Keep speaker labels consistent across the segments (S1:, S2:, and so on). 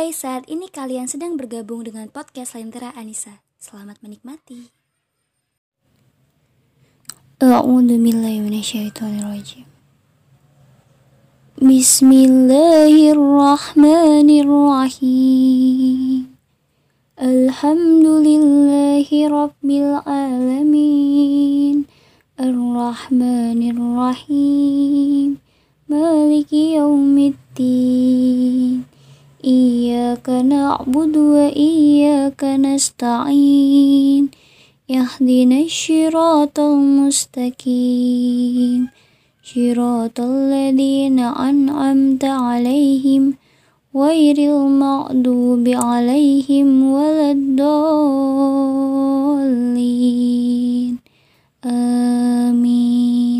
S1: Hai, saat ini kalian sedang bergabung dengan podcast Lentera Anissa. Selamat menikmati.
S2: Bismillahirrahmanirrahim. Alhamdulillahi rabbil alamin. Ar-Rahmanir-Rahim. Maliki yaumiddin. إياك نعبد وإياك نستعين. اهدنا الصراط المستقيم. صراط الذين أنعمت عليهم غير المغضوب عليهم ولا الضالين. آمين.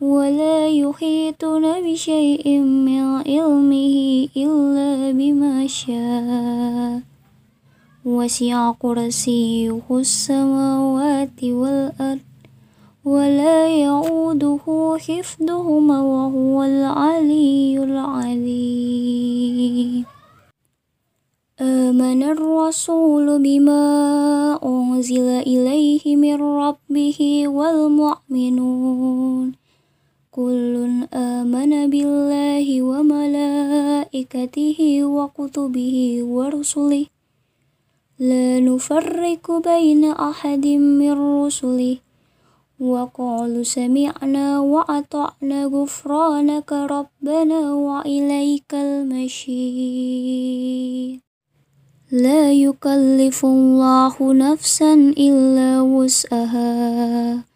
S2: ولا يحيطون بشيء من علمه إلا بما شاء. وسع كرسيه السماوات والأرض ولا يعوده حفظهما وهو العلي العليم آمن الرسول بما أنزل إليه من ربه والمؤمنون. كل آمن بالله وملائكته وكتبه ورسله. لا نفرق بين أحد من رسله. وقالوا سمعنا وأطعنا غفرانك ربنا وإليك المشير. لا يكلف الله نفسا إلا وسعها.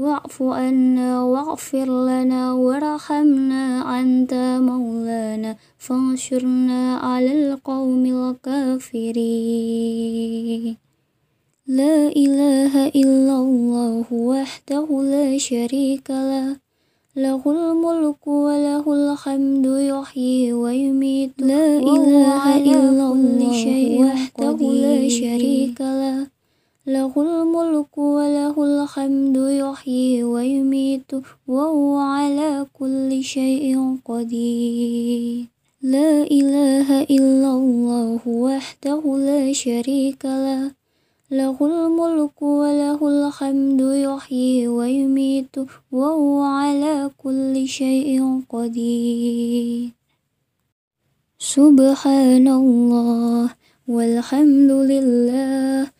S2: واعف عنا واغفر لنا وارحمنا أنت مولانا فانصرنا على القوم الكافرين. لا إله إلا الله وحده لا شريك له له الملك وله الحمد يحيي ويميت. لا إله إلا الله وحده لا شريك له. له الملك وله الحمد يحيي ويميت وهو على كل شيء قدير. لا إله إلا الله وحده لا شريك له. له الملك وله الحمد يحيي ويميت وهو على كل شيء قدير. سبحان الله والحمد لله.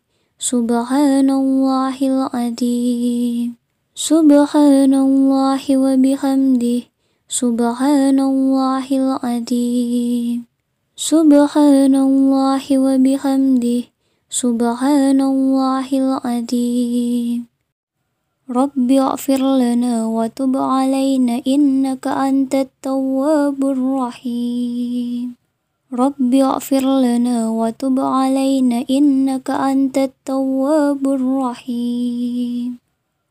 S2: سبحان الله العظيم. سبحان الله وبحمده. سبحان الله العظيم. سبحان الله وبحمده. سبحان الله العظيم. رب اغفر لنا وتب علينا إنك أنت التواب الرحيم. رب اغفر لنا وتب علينا إنك أنت التواب الرحيم.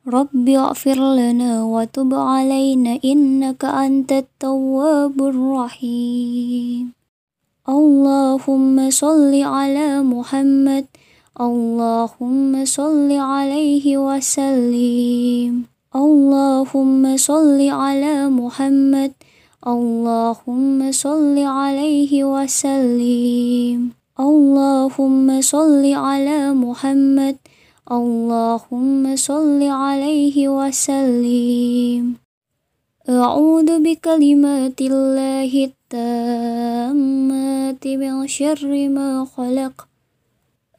S2: رب اغفر لنا وتب علينا إنك أنت التواب الرحيم. اللهم صل على محمد. اللهم صل عليه وسلم. اللهم صل على محمد. اللهم صل عليه وسلم. اللهم صل على محمد. اللهم صل عليه وسلم. أعوذ بكلمات الله التامات من شر ما خلق.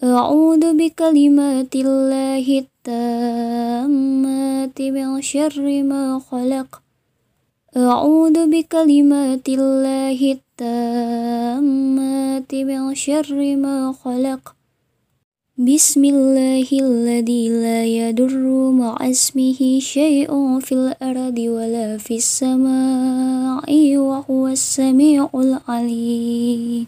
S2: أعوذ بكلمات الله التامات من شر ما خلق. أعوذ بكلمات الله التامات من شر ما خلق. بسم الله الذي لا يضر مع اسمه شيء في الأرض ولا في السماء وهو السميع العليم.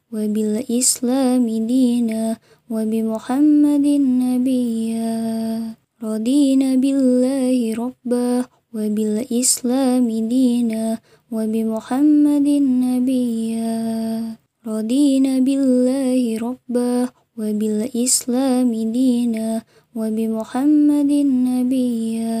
S2: وبالإسلام دينا وبمحمد نبيا رضينا بالله ربا وبالإسلام دينا وبمحمد نبيا رضينا بالله ربا وبالإسلام دينا وبمحمد نبيا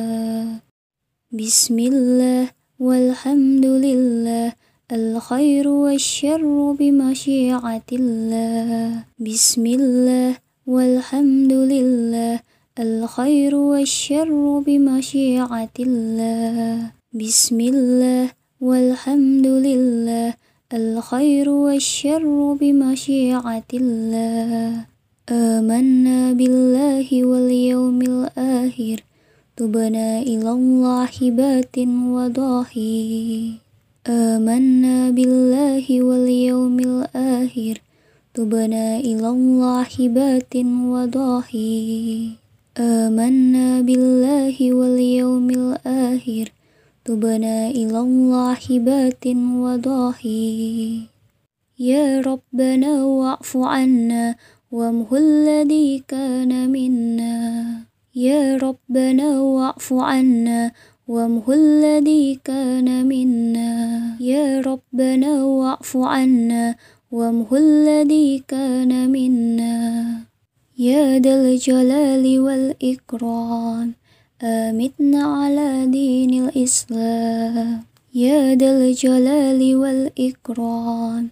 S2: بسم الله والحمد لله الخير والشر بمشيعة الله. بسم الله والحمد لله. الخير والشر بمشيعة الله. بسم الله والحمد لله. الخير والشر بمشيعة الله. آمنا بالله واليوم الآخر. تبنا إلى الله بات وضاحي. آمنا بالله واليوم الآخر. تبنا إلى الله بات وضاحي. آمنا بالله واليوم الآخر. تبنا إلى الله بات وضاحي. يا ربنا واعف عنا وامه الذي كان منا. يا ربنا واعف عنا وامه الذي كان منا. يا ربنا واعف عنا. وامه الذي كان منا. يا ذا الجلال والإكرام. آمتنا على دين الإسلام. يا ذا الجلال والإكرام.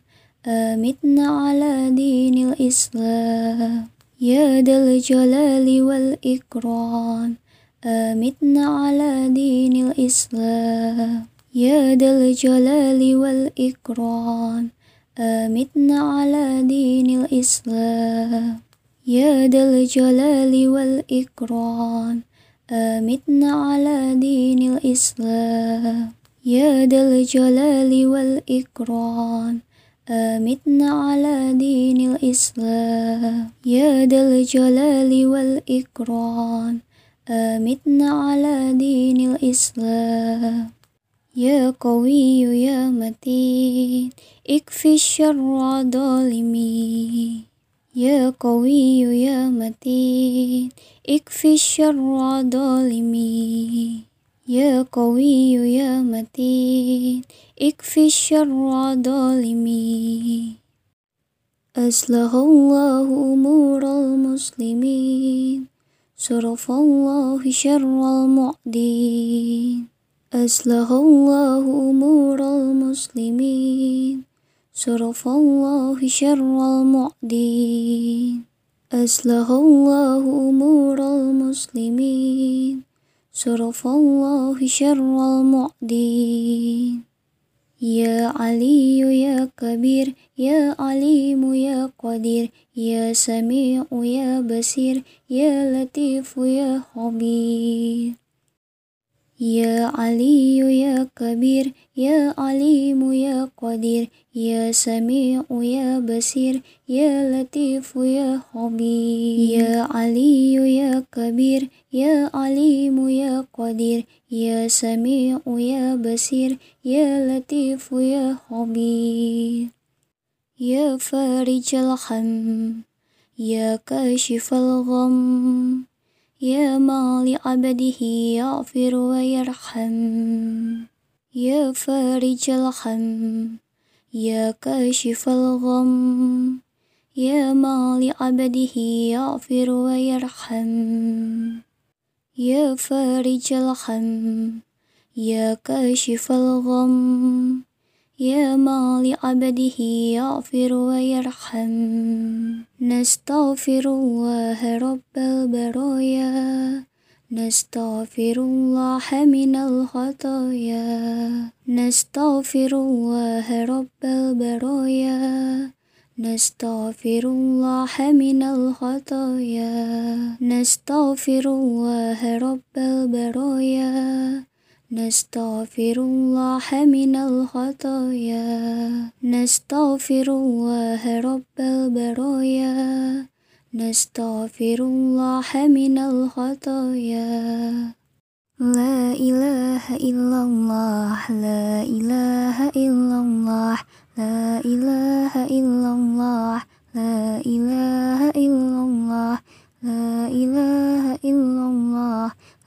S2: أمتنا على دين الإسلام. يا ذا الجلال والإكرام. أمتنا على دين الإسلام. يا ذا الجلال والإكرام. أمتنا على دين الإسلام. يا ذا الجلال والإكرام. أمتنا على دين الإسلام. يا ذا الجلال والإكرام. آمتنا على دين الإسلام. يا ذا الجلال والإكرام. آمتنا على دين الإسلام. يا قوي يا متين اكفي الشر ظالمين. يا قوي يا متين اكفي الشر ظالمين. يا قوي يا متين اكفي الشر ظالمين. أصلح الله أمور المسلمين. صرف الله شر المعدين. أصلح الله أمور المسلمين. صرف الله شر المعدين. أصلح الله أمور المسلمين. صرف الله شر المعدين. يا علي يا كبير يا عليم يا قدير يا سميع يا بصير يا لطيف يا خبير يا علي يا كبير يا عليم يا قدير يا سميع يا بصير يا لطيف يا خبير. يا علي يا كبير يا عليم يا قدير يا سميع يا بصير يا لطيف يا خبير. يا فارج الهم يا كاشف الغم يا ما لعبده يغفر ويرحم. يا فارج الهم يا كاشف الغم. يا ما لعبده يغفر ويرحم. يا فارج الهم يا كاشف الغم. يا ما لعبده يغفر ويرحم. نستغفر الله رب البرايا. نستغفر الله من الخطايا. نستغفر الله رب البرايا. نستغفر الله من الخطايا. نستغفر الله رب البرايا. نستغفر الله من الخطايا. نستغفر الله رب البرايا. نستغفر الله من الخطايا. لا إله إلا الله لا إله إلا الله لا إله إلا الله لا إله إلا الله لا إله إلا الله.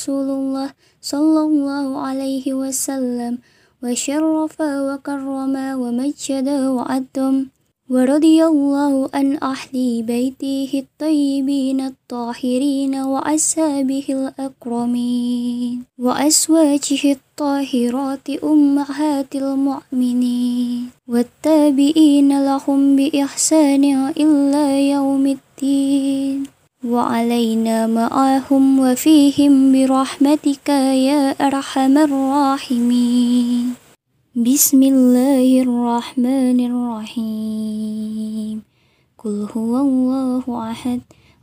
S2: رسول الله صلى الله عليه وسلم وشرف وكرم ومجد وعدم ورضي الله عن أهل بيته الطيبين الطاهرين وأصحابه الأكرمين وأزواجه الطاهرات أمهات المؤمنين والتابعين لهم بإحسان إلا يوم الدين. وعلينا معهم وفيهم برحمتك يا أرحم الراحمين. بسم الله الرحمن الرحيم. قل هو الله أحد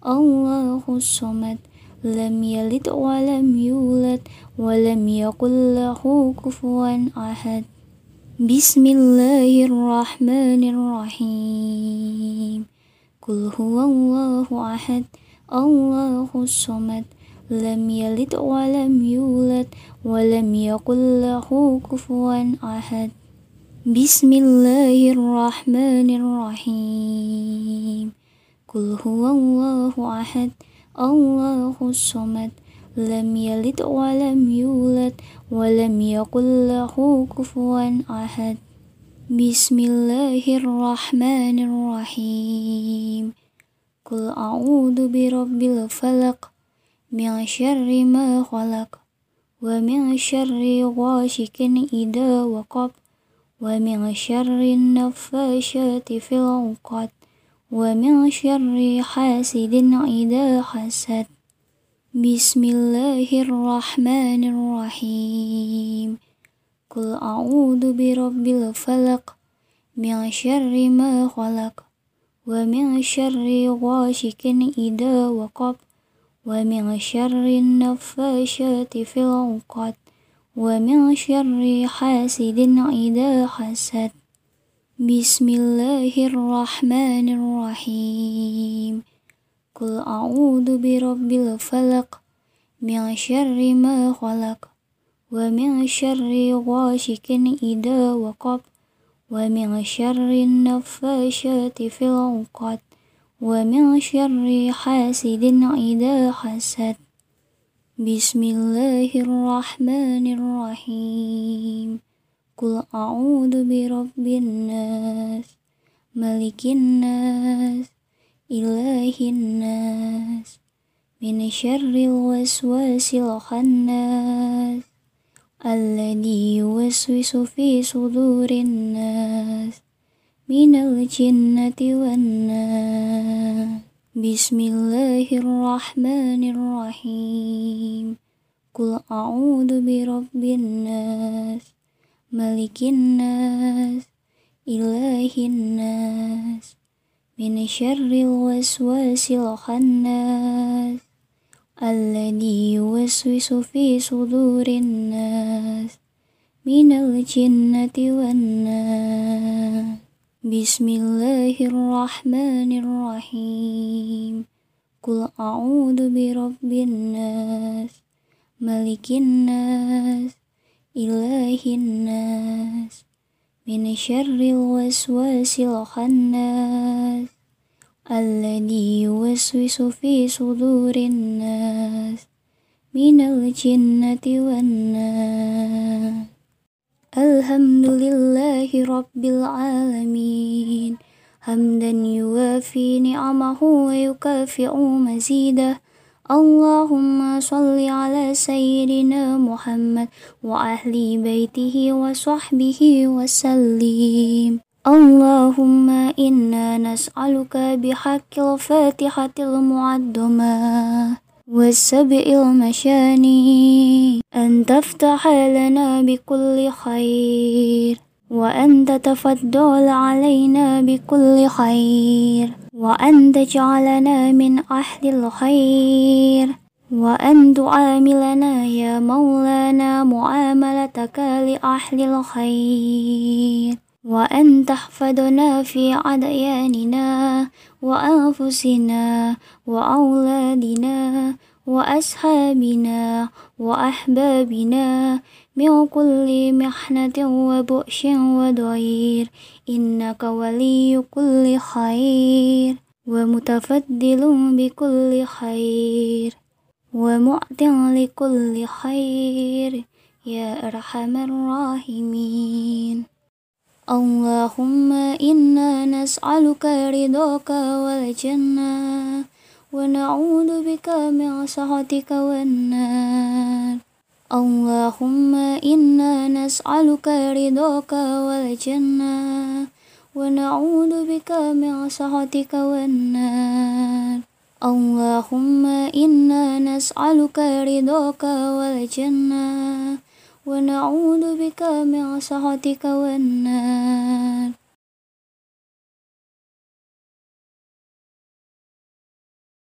S2: الله الصمد لم يلد ولم يولد ولم يقل له كفوا أحد. بسم الله الرحمن الرحيم. قل هو الله أحد الله الصمد لم يلد ولم يولد ولم يقل له كفوا أحد. بسم الله الرحمن الرحيم. قل هو الله أحد الله الصمد لم يلد ولم يولد ولم يقل له كفوا أحد. بسم الله الرحمن الرحيم. قل أعوذ برب الفلق من شر ما خلق ومن شر غاشك إذا وقب ومن شر النفاشات في العقد ومن شر حاسد إذا حسد. بسم الله الرحمن الرحيم. قل أعوذ برب الفلق من شر ما خلق ومن شر غاشك إذا وقب ومن شر النفاشات في العقد ومن شر حاسد إذا حسد. بسم الله الرحمن الرحيم. قل أعوذ برب الفلق من شر ما خلق ومن شر غاشك إذا وقب ومن شر النفاشات في العقد ومن شر حاسد إذا حسد. بسم الله الرحمن الرحيم. قل أعوذ برب الناس ملك الناس إله الناس. من شر الوسواس الخناس الذي يوسوس في صدور الناس من الجنة والناس. بسم الله الرحمن الرحيم. قل أعوذ برب الناس ملك الناس إله الناس من شر الوسواس الخناس. الذي يوسوس في صدور الناس من الجنة والناس. بسم الله الرحمن الرحيم. قل أعوذ برب الناس ملك الناس إله الناس من شر الوسواس الخناس. الذي يوسوس في صدور الناس من الجنة والناس. الحمد لله رب العالمين. حمدا يوافي نعمه ويكافئ مزيده. اللهم صل على سيدنا محمد وأهل بيته وصحبه وسلم. اللهم إنا نسألك بحق الفاتحة المعدمة والسبع المشاني أن تفتح لنا بكل خير وأن تتفضل علينا بكل خير وأن تجعلنا من أهل الخير وأن تعاملنا يا مولانا معاملتك لأهل الخير وأن تحفظنا في عدياننا وأنفسنا وأولادنا وأصحابنا وأحبابنا من كل محنة وبؤس وضير إنك ولي كل خير ومتفضل بكل خير ومعط لكل خير. يا أرحم الراحمين. اللهم إنا نسألك رضاك والجنة ونعوذ بك من سخطك والنار. اللهم إنا نسألك رضاك والجنة ونعوذ بك من سخطك والنار. اللهم إنا نسألك رضاك والجنة ونعوذ بك من سخطك والنار.